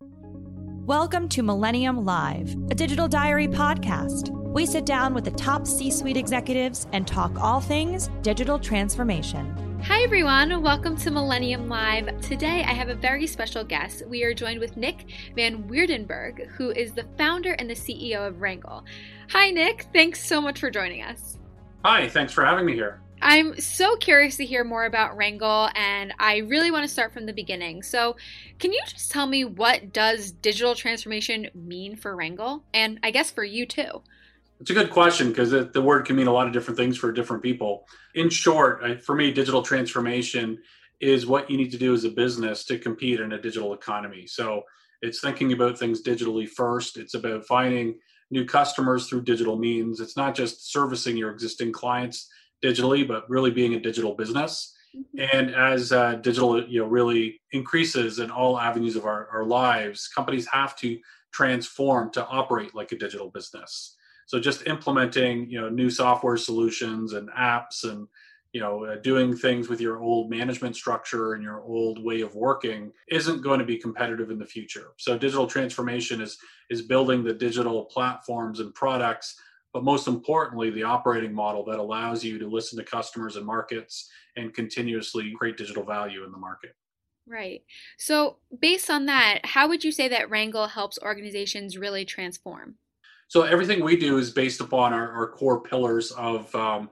Welcome to Millennium Live, a digital diary podcast. We sit down with the top C suite executives and talk all things digital transformation. Hi, everyone. Welcome to Millennium Live. Today, I have a very special guest. We are joined with Nick Van Weerdenberg, who is the founder and the CEO of Rangle. Hi, Nick. Thanks so much for joining us. Hi, thanks for having me here. I'm so curious to hear more about Rangle, and I really want to start from the beginning. So, can you just tell me what does digital transformation mean for Rangle, and I guess for you too? It's a good question because the word can mean a lot of different things for different people. In short, for me, digital transformation is what you need to do as a business to compete in a digital economy. So, it's thinking about things digitally first. It's about finding new customers through digital means. It's not just servicing your existing clients digitally, but really being a digital business. Mm-hmm. And as uh, digital, you know, really increases in all avenues of our, our lives, companies have to transform to operate like a digital business. So just implementing, you know, new software solutions and apps and you know uh, doing things with your old management structure and your old way of working isn't going to be competitive in the future so digital transformation is is building the digital platforms and products but most importantly, the operating model that allows you to listen to customers and markets and continuously create digital value in the market. Right. So, based on that, how would you say that Rangle helps organizations really transform? So, everything we do is based upon our, our core pillars of, um,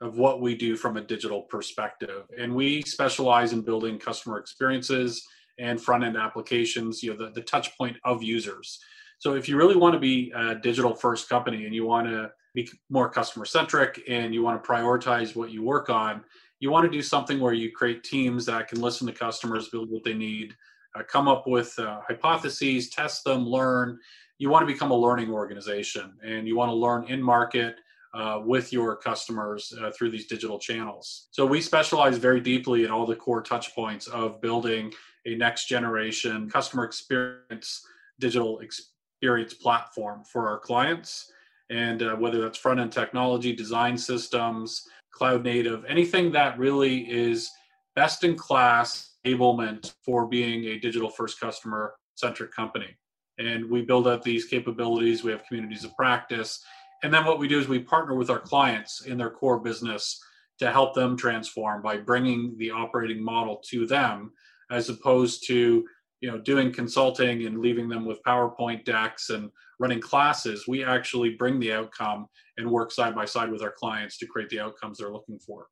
of what we do from a digital perspective. And we specialize in building customer experiences and front end applications, you know, the, the touch point of users. So if you really want to be a digital first company and you want to be more customer centric and you want to prioritize what you work on, you want to do something where you create teams that can listen to customers, build what they need, uh, come up with uh, hypotheses, test them, learn. You want to become a learning organization and you want to learn in market. Uh, with your customers uh, through these digital channels. So we specialize very deeply in all the core touch points of building a next generation customer experience digital experience experience platform for our clients. And uh, whether that's front end technology, design systems, cloud native, anything that really is best in class enablement for being a digital first customer centric company. And we build out these capabilities. We have communities of practice. And then what we do is we partner with our clients in their core business to help them transform by bringing the operating model to them as opposed to you know doing consulting and leaving them with powerpoint decks and running classes we actually bring the outcome and work side by side with our clients to create the outcomes they're looking for.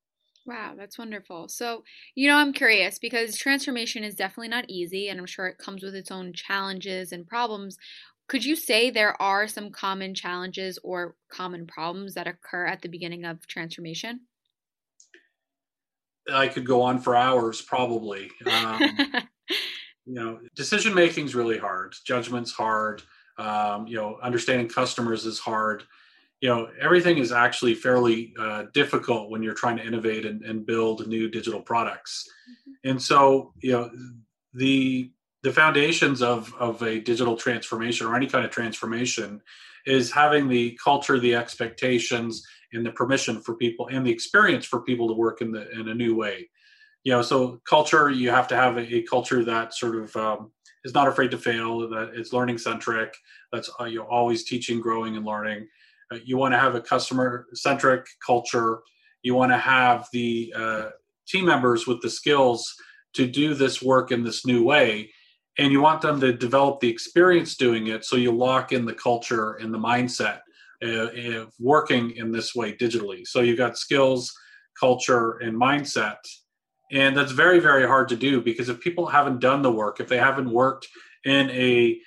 Wow that's wonderful. So you know i'm curious because transformation is definitely not easy and i'm sure it comes with its own challenges and problems. Could you say there are some common challenges or common problems that occur at the beginning of transformation? I could go on for hours probably. Um, you know decision making is really hard judgment's hard um, you know understanding customers is hard. You know everything is actually fairly uh, difficult when you're trying to innovate and, and build new digital products. Mm-hmm. and so you know the the foundations of of a digital transformation or any kind of transformation is having the culture the expectations and the permission for people and the experience for people to work in the in a new way you know so culture you have to have a, a culture that sort of um, is not afraid to fail that is learning centric that's uh, you know always teaching growing and learning. Uh, you want to have a customer centric culture. You want to have the uh, team members with the skills to do this work in this new way and you want them to develop the experience doing it so you lock in the culture and the mindset uh, of working in this way digitally. So you've got skills culture and mindset and that's very, very hard to do because if people haven't done the work, if they haven't worked in a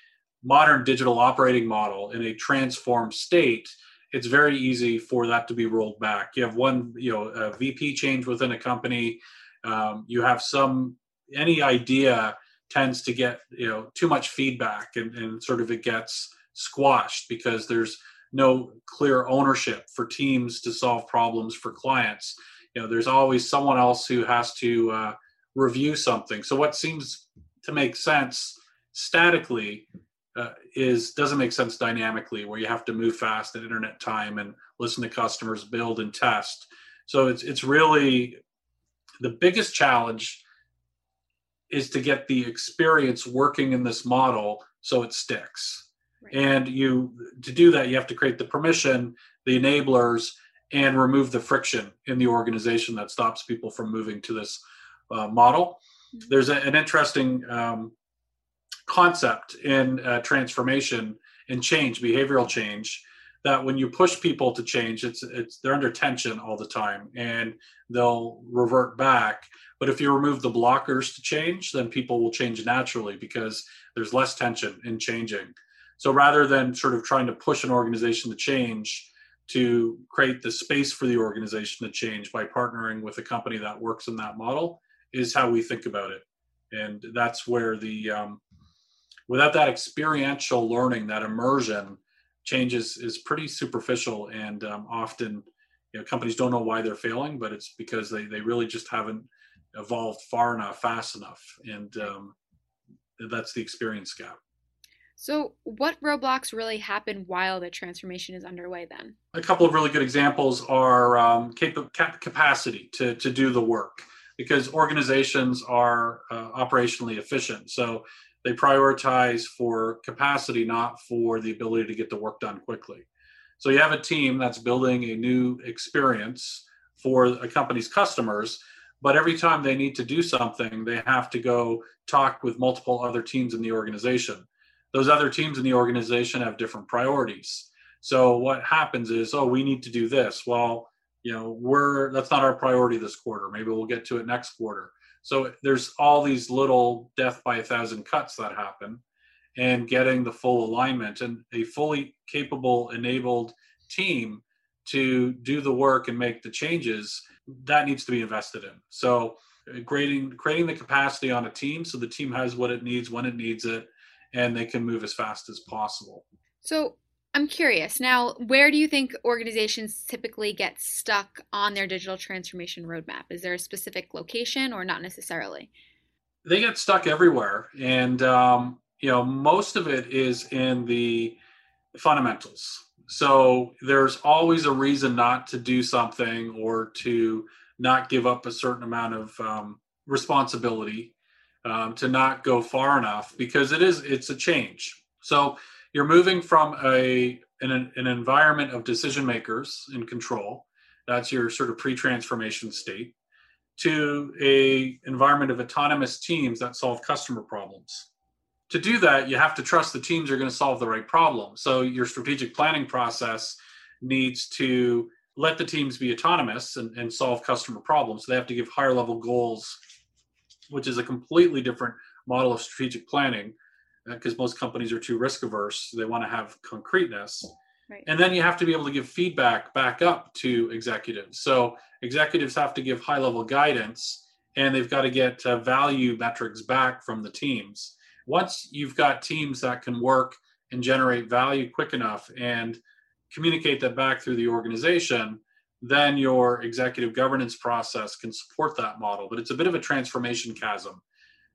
modern digital operating model in a transformed state, it's very easy for that to be rolled back. You have one, you know, VP change within a company. Um, you have some any idea tends to get you know too much feedback and, and sort of it gets squashed because there's no clear ownership for teams to solve problems for clients you know there's always someone else who has to uh, review something so what seems to make sense statically uh, is doesn't make sense dynamically where you have to move fast at internet time and listen to customers build and test so it's it's really the biggest challenge is to get the experience working in this model so it sticks. Right. And you to do that, you have to create the permission, the enablers, and remove the friction in the organization that stops people from moving to this uh, model. Mm-hmm. There's a, an interesting um, concept in uh, transformation and change, behavioral change, that when you push people to change, it's it's they're under tension all the time and they'll revert back. But if you remove the blockers to change, then people will change naturally because there's less tension in changing. So rather than sort of trying to push an organization to change, to create the space for the organization to change by partnering with a company that works in that model is how we think about it. And that's where the um, without that experiential learning, that immersion, changes is pretty superficial. And um, often you know companies don't know why they're failing but it's because they, they really just haven't evolved far enough fast enough. And um, that's the experience gap so what roadblocks really happen while the transformation is underway then a couple of really good examples are um, cap- capacity to, to do the work because organizations are uh, operationally efficient so they prioritize for capacity, not for the ability to get the work done quickly. So you have a team that's building a new experience for a company's customers, but every time they need to do something, they have to go talk with multiple other teams in the organization. Those other teams in the organization have different priorities. So what happens is, oh, we need to do this. Well, you know, we're that's not our priority this quarter. Maybe we'll get to it next quarter. So there's all these little death by a thousand cuts that happen and getting the full alignment and a fully capable enabled team to do the work and make the changes that needs to be invested in. So creating creating the capacity on a team so the team has what it needs when it needs it and they can move as fast as possible. So I'm curious now, where do you think organizations typically get stuck on their digital transformation roadmap? Is there a specific location or not necessarily? They get stuck everywhere. And, um, you know, most of it is in the fundamentals. So there's always a reason not to do something or to not give up a certain amount of um, responsibility, um, to not go far enough because it is, it's a change. So, you're moving from a an, an environment of decision makers in control that's your sort of pre-transformation state to a environment of autonomous teams that solve customer problems. To do that you have to trust the teams are going to solve the right problem. So your strategic planning process needs to let the teams be autonomous and, and solve customer problems. So they have to give higher level goals which is a completely different model of strategic planning because most companies are too risk averse. They want to have concreteness. Right. And then you have to be able to give feedback back up to executives. So executives have to give high level guidance and they've got to get uh, value metrics back from the teams. Once you've got teams that can work and generate value quick enough and communicate that back through the organization, then your executive governance process can support that model. But it's a bit of a transformation chasm.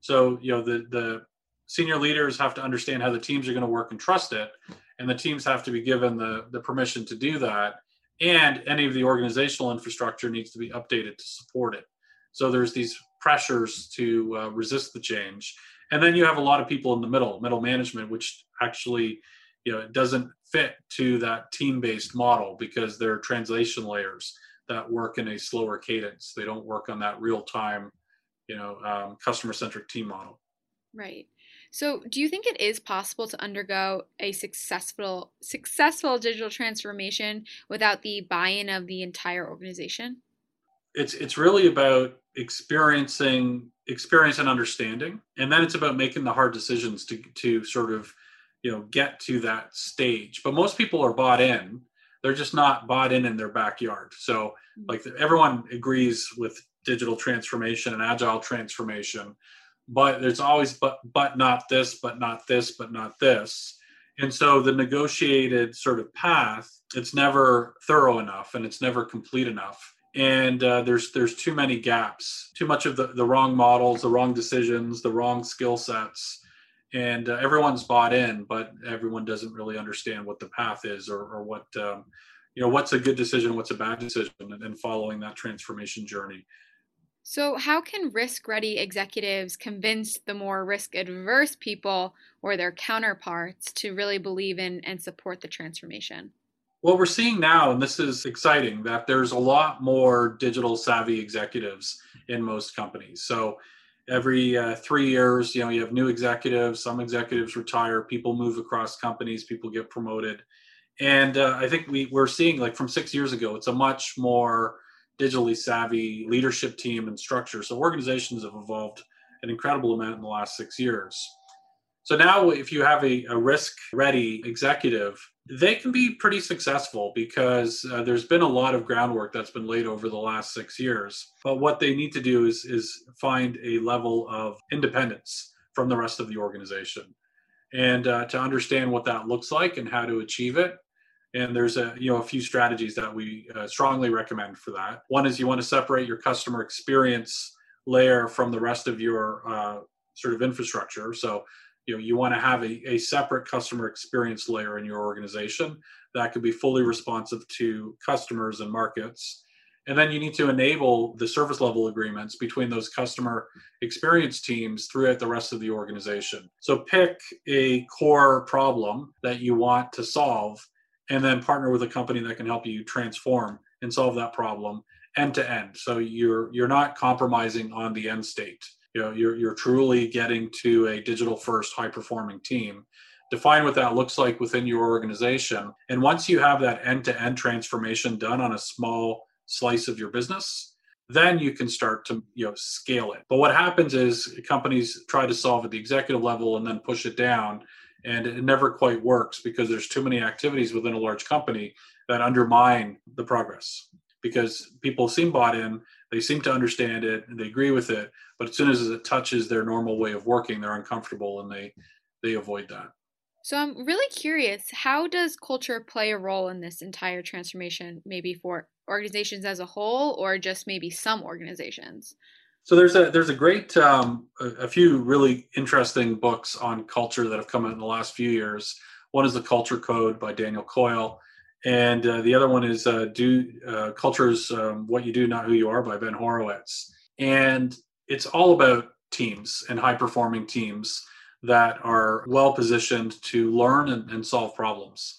So, you know, the the senior leaders have to understand how the teams are going to work and trust it and the teams have to be given the, the permission to do that and any of the organizational infrastructure needs to be updated to support it so there's these pressures to uh, resist the change and then you have a lot of people in the middle middle management which actually you know it doesn't fit to that team based model because they're translation layers that work in a slower cadence. They don't work on that real time you know um, customer centric team model. Right. So, do you think it is possible to undergo a successful successful digital transformation without the buy-in of the entire organization? It's it's really about experiencing experience and understanding, and then it's about making the hard decisions to to sort of you know get to that stage. But most people are bought in; they're just not bought in in their backyard. So, mm-hmm. like everyone agrees with digital transformation and agile transformation but there's always but but not this but not this but not this and so the negotiated sort of path it's never thorough enough and it's never complete enough and uh, there's there's too many gaps too much of the, the wrong models the wrong decisions the wrong skill sets and uh, everyone's bought in but everyone doesn't really understand what the path is or, or what um, you know what's a good decision what's a bad decision and, and following that transformation journey So, how can risk ready executives convince the more risk adverse people or their counterparts to really believe in and support the transformation? What we're seeing now, and this is exciting, that there's a lot more digital savvy executives in most companies. So, every uh, three years, you know, you have new executives, some executives retire, people move across companies, people get promoted. And uh, I think we, we're seeing, like from six years ago, it's a much more digitally savvy leadership team and structure. So organizations have evolved an incredible amount in the last six years. So now, if you have a, a risk ready executive, they can be pretty successful because uh, there's been a lot of groundwork that's been laid over the last six years. But what they need to do is, is find a level of independence from the rest of the organization. And uh, to understand what that looks like and how to achieve it. And there's a you know a few strategies that we uh, strongly recommend for that. One is you want to separate your customer experience layer from the rest of your uh, sort of infrastructure. So you know you want to have a, a separate customer experience layer in your organization that could be fully responsive to customers and markets. And then you need to enable the service level agreements between those customer experience teams throughout the rest of the organization. So pick a core problem that you want to solve and then partner with a company that can help you transform and solve that problem end to end. So you're you're not compromising on the end state you know you're you're truly getting to a digital first high performing team. Define what that looks like within your organization. And once you have that end to end transformation done on a small slice of your business then you can start to you know scale it. But what happens is companies try to solve at the executive level and then push it down and it never quite works because there's too many activities within a large company that undermine the progress. Because people seem bought in they seem to understand it and they agree with it but as soon as it touches their normal way of working they're uncomfortable and they they avoid that so i'm really curious how does culture play a role in this entire transformation maybe for organizations as a whole or just maybe some organizations so there's a there's a great um, a, a, few really interesting books on culture that have come out in the last few years. One is the Culture Code by Daniel Coyle, and uh, the other one is uh, Do uh, Culture's um, What You Do, Not Who You Are by Ben Horowitz. And it's all about teams and high performing teams that are well positioned to learn and, and solve problems.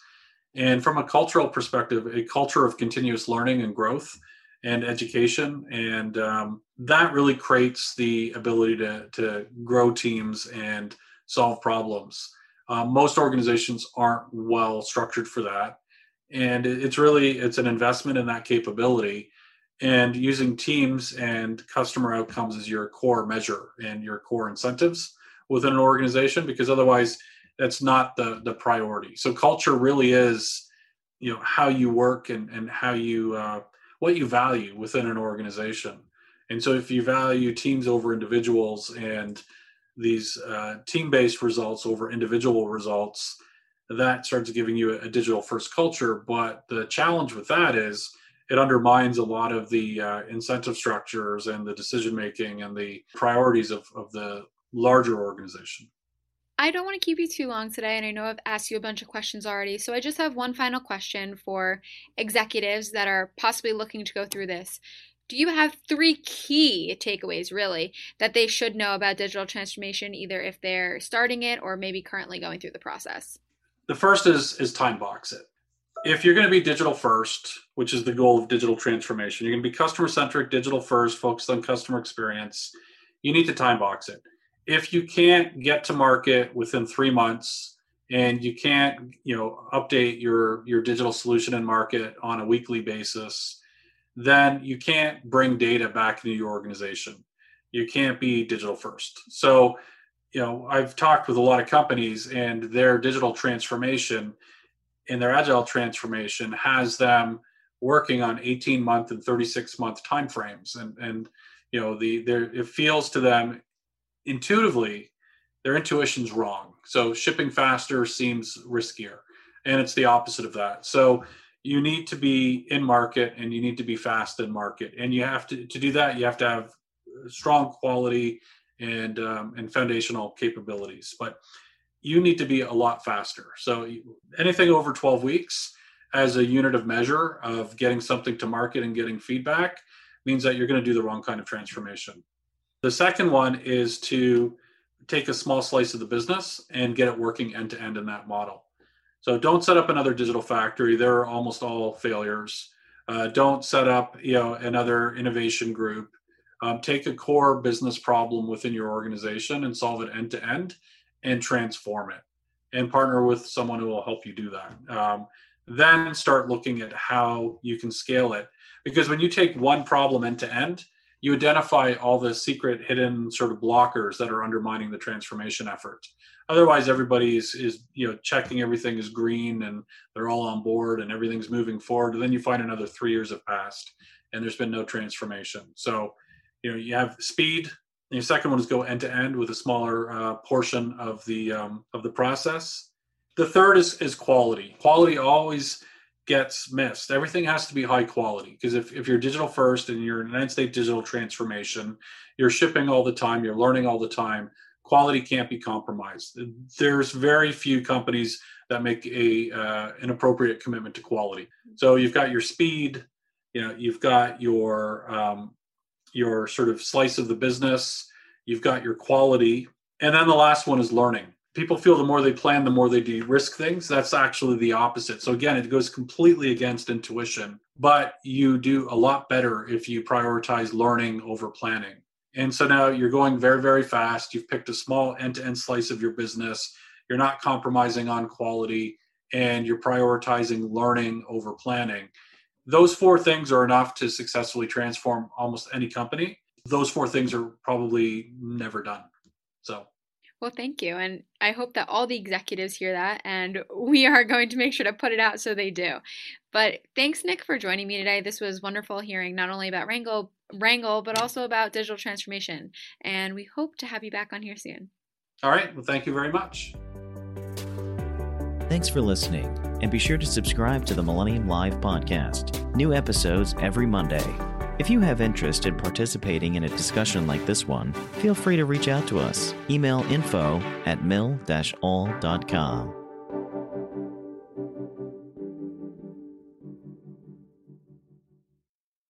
And from a cultural perspective, a culture of continuous learning and growth and education and um, that really creates the ability to, to grow teams and solve problems um, most organizations aren't well structured for that and it's really it's an investment in that capability and using teams and customer outcomes as your core measure and your core incentives within an organization because otherwise that's not the the priority so culture really is you know how you work and and how you uh, what you value within an organization. And so if you value teams over individuals and these uh, team-based results over individual results, that starts giving you a, digital first culture. But the challenge with that is it undermines a lot of the uh, incentive structures and the decision making and the priorities of, of the larger organization. I don't want to keep you too long today, and I know I've asked you a bunch of questions already. So I just have one final question for executives that are possibly looking to go through this. Do you have three key takeaways, really, that they should know about digital transformation, either if they're starting it or maybe currently going through the process? The first is is time box it. If you're going to be digital first, which is the goal of digital transformation, you're going to be customer centric, digital first, focused on customer experience. You need to time box it if you can't get to market within three months and you can't you know update your your digital solution and market on a weekly basis then you can't bring data back into your organization you can't be digital first so you know i've talked with a lot of companies and their digital transformation and their agile transformation has them working on 18 month and 36 month timeframes and and you know the there it feels to them intuitively their intuition's wrong. So shipping faster seems riskier, and it's the opposite of that. So you need to be in market and you need to be fast in market, and you have to to do that. You have to have strong quality and um, and foundational capabilities, but you need to be a lot faster. So anything over 12 weeks as a unit of measure of getting something to market and getting feedback means that you're going to do the wrong kind of transformation. The second one is to take a small slice of the business and get it working end to end in that model. So don't set up another digital factory. They're almost all failures. Uh, don't set up you know another innovation group. Um, take a core business problem within your organization and solve it end to end and transform it and partner with someone who will help you do that. Um, then start looking at how you can scale it. Because when you take one problem end to end, you identify all the secret hidden sort of blockers that are undermining the transformation effort. Otherwise, everybody is, is you know checking everything is green and they're all on board and everything's moving forward. And then you find another three years have passed and there's been no transformation. So, you know, you have speed. The second one is go end to end with a smaller uh, portion of the um, of the process. The third is is quality. Quality always gets missed. Everything has to be high quality because if, if you're digital first and you're in an end state digital transformation, you're shipping all the time, you're learning all the time, quality can't be compromised. There's very few companies that make a uh, an appropriate commitment to quality. So you've got your speed, you know, you've got your um, your sort of slice of the business, you've got your quality, and then the last one is learning people feel the more they plan, the more they de-risk things. That's actually the opposite. So again, it goes completely against intuition, but you do a lot better if you prioritize learning over planning. And so now you're going very, very fast. You've picked a small end-to-end slice of your business. You're not compromising on quality and you're prioritizing learning over planning. Those four things are enough to successfully transform almost any company. Those four things are probably never done. So well, thank you. And I hope that all the executives hear that, and we are going to make sure to put it out so they do. But thanks, Nick, for joining me today. This was wonderful hearing not only about Rangle, Rangle, but also about digital transformation. And we hope to have you back on here soon. All right. Well, thank you very much. Thanks for listening, and be sure to subscribe to the Millennium Live podcast. New episodes every Monday. If you have interest in participating in a discussion like this one, feel free to reach out to us. Email info at mill-all.com.